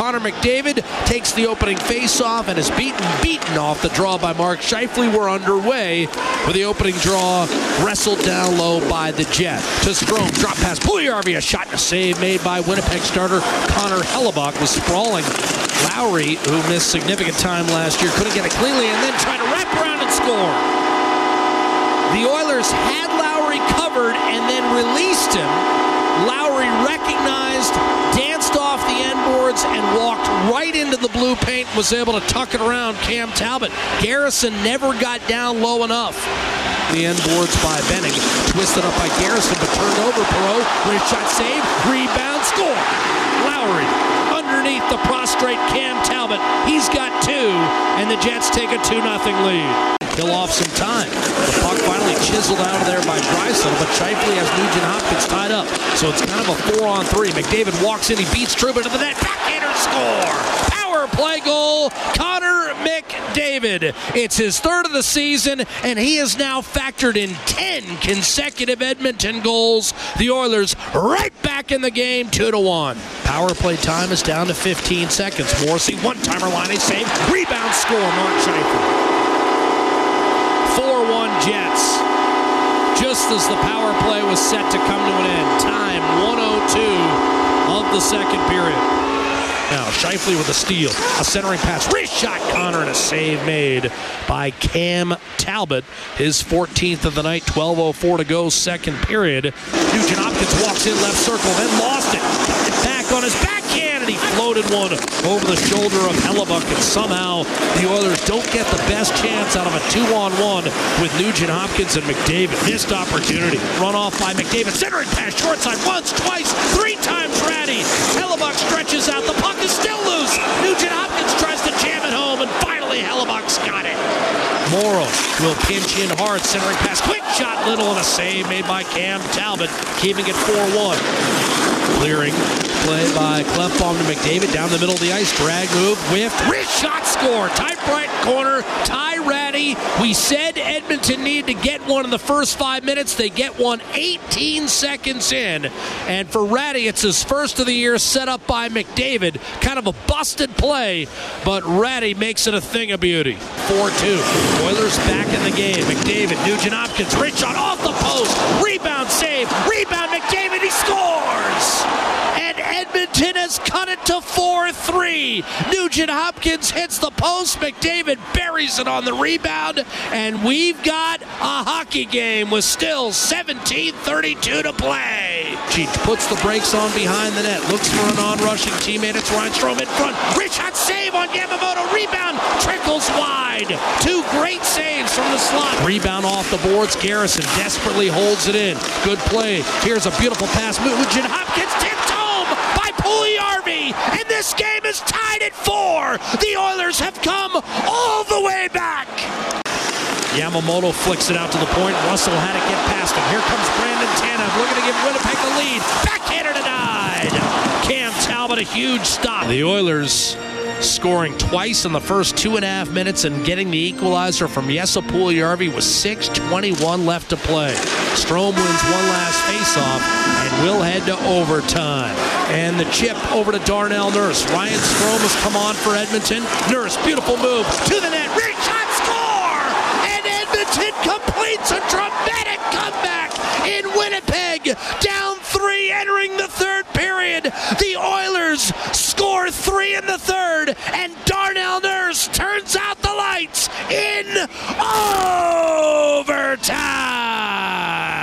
Connor McDavid takes the opening faceoff and is beaten, beaten off the draw by Mark Scheifele. We're underway with the opening draw wrestled down low by the Jet. To Strome, drop pass, Puljujärvi, a shot and a save made by Winnipeg starter Connor Hellebuyck was sprawling. Lowry, who missed significant time last year, couldn't get it cleanly and then tried to wrap around and score. The Oilers had Lowry covered and then released him. Lowry recognized, danced off the end boards, and walked right into the blue paint and was able to tuck it around Cam Talbot. Garrison never got down low enough. The end boards by Benning. Twisted up by Garrison, but turned over. Perreault, wrist shot save, rebound, score. Lowry underneath the prostrate Cam Talbot. He's got two, and the Jets take a 2 0 lead. Kill off some time. The puck finally chiseled out of there by Draisaitl, but Scheifele has Nugent Hopkins tied up. So it's kind of a four on three. McDavid walks in, he beats Trouba to the net. Backhander score! Power play goal, Connor McDavid. It's his third of the season, and he has now factored in 10 consecutive Edmonton goals. The Oilers right back in the game, 2 to 1. Power play time is down to 15 seconds. Morrissey, one timer line, a save, rebound score, Mark Scheifele. 4 1 Jets. Just as the power play was set to come to an end. Time 102 of the second period. Now, Scheifele with a steal. A centering pass. Wrist shot, Connor, and a save made by Cam Talbot. His 14th of the night. 12.04 to go, second period. Nugent Hopkins walks in left circle, then lost it. Back on his and he floated one over the shoulder of Hellebuyck. And somehow the Oilers don't get the best chance out of a two on one with Nugent Hopkins and McDavid. Missed opportunity. Run off by McDavid. Centering pass, short side, once, twice, three times Rattie. Hellebuyck stretches out. The puck is still loose. Nugent Hopkins tries to jam it home, and finally Hellebuyck's got it. Morrow will pinch in hard, centering pass. Quick shot, little, and a save made by Cam Talbot, keeping it 4 1. Clearing play by Klefbom to McDavid down the middle of the ice. Drag move, whiffed, wrist shot, score. Tight right corner, Ty We said Edmonton needed to get one in the first five minutes. They get one 18 seconds in. And for Rattie, it's his first of the year set up by McDavid. Kind of a busted play, but Rattie makes it a thing of beauty. 4 2. Oilers back in the game. McDavid, Nugent Hopkins, wrist shot off the post. Rebound save. Rebound McDavid. He scores. Edmonton has cut it to 4 3. Nugent Hopkins hits the post. McDavid buries it on the rebound. And we've got a hockey game with still 17 32 to play. She puts the brakes on behind the net. Looks for an on rushing teammate. It's Reinstrom in front. Wrist shot save on Yamamoto. Rebound trickles wide. Two great saves from the slot. Rebound off the boards. Garrison desperately holds it in. Good play. Here's a beautiful pass. Nugent Hopkins by and this game is tied at four. The Oilers have come all the way back. Yamamoto flicks it out to the point. Russell had to get past him. Here comes Brandon Tanev looking to give Winnipeg the lead. Backhander denied. Cam Talbot a huge stop. The Oilers scoring twice in the first two and a half minutes and getting the equalizer from Jesse Puljujärvi with 6.21 left to play. Strome wins one last faceoff and will head to overtime. And the chip over to Darnell Nurse. Ryan Strome has come on for Edmonton. Nurse, beautiful move to the net. Wrist shot, score! And Edmonton completes third, and Darnell Nurse turns out the lights in overtime.